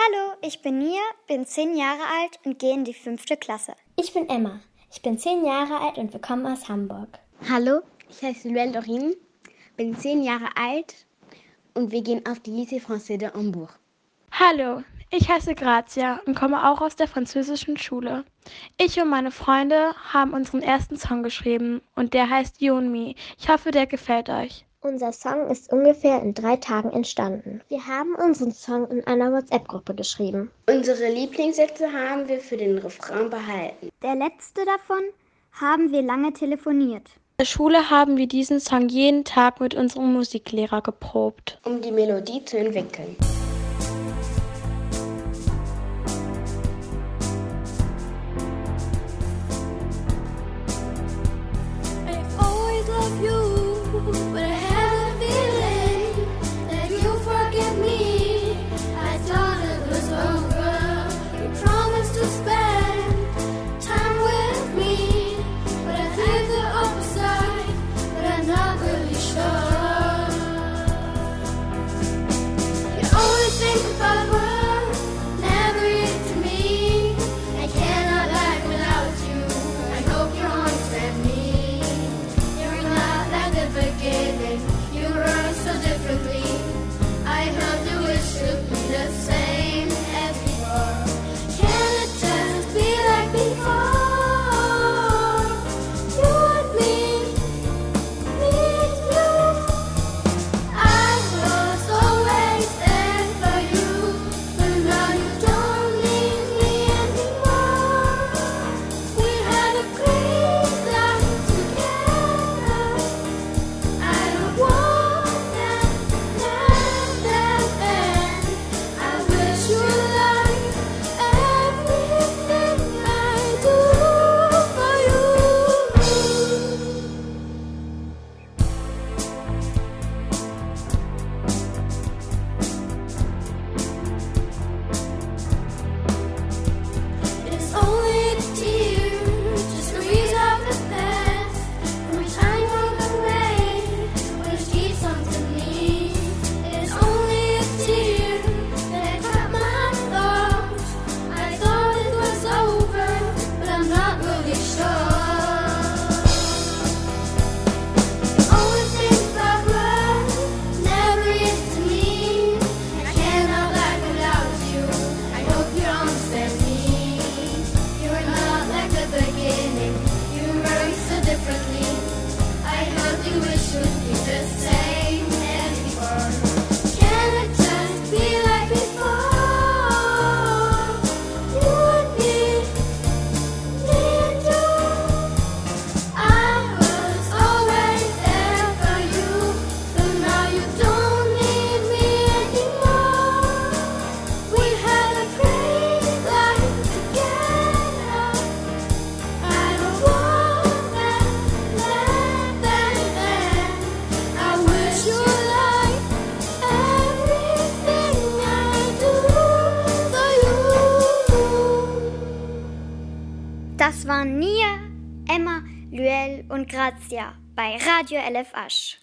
Hallo, ich bin Nia, bin zehn Jahre alt und gehe in die fünfte Klasse. Ich bin Emma. Ich bin zehn Jahre alt und wir kommen aus Hamburg. Hallo, ich heiße Luelle Dorin, bin zehn Jahre alt und wir gehen auf die Lycée Français de Hambourg. Hallo, ich heiße Grazia und komme auch aus der französischen Schule. Ich und meine Freunde haben unseren ersten Song geschrieben und der heißt You and Me. Ich hoffe, der gefällt euch. Unser Song ist ungefähr in drei Tagen entstanden. Wir haben unseren Song in einer WhatsApp-Gruppe geschrieben. Unsere Lieblingssätze haben wir für den Refrain behalten. Der letzte davon haben wir lange telefoniert. In der Schule haben wir diesen Song jeden Tag mit unserem Musiklehrer geprobt, um die Melodie zu entwickeln. Das waren Nia, Emma, Luel und Grazia bei Radio LF Asch.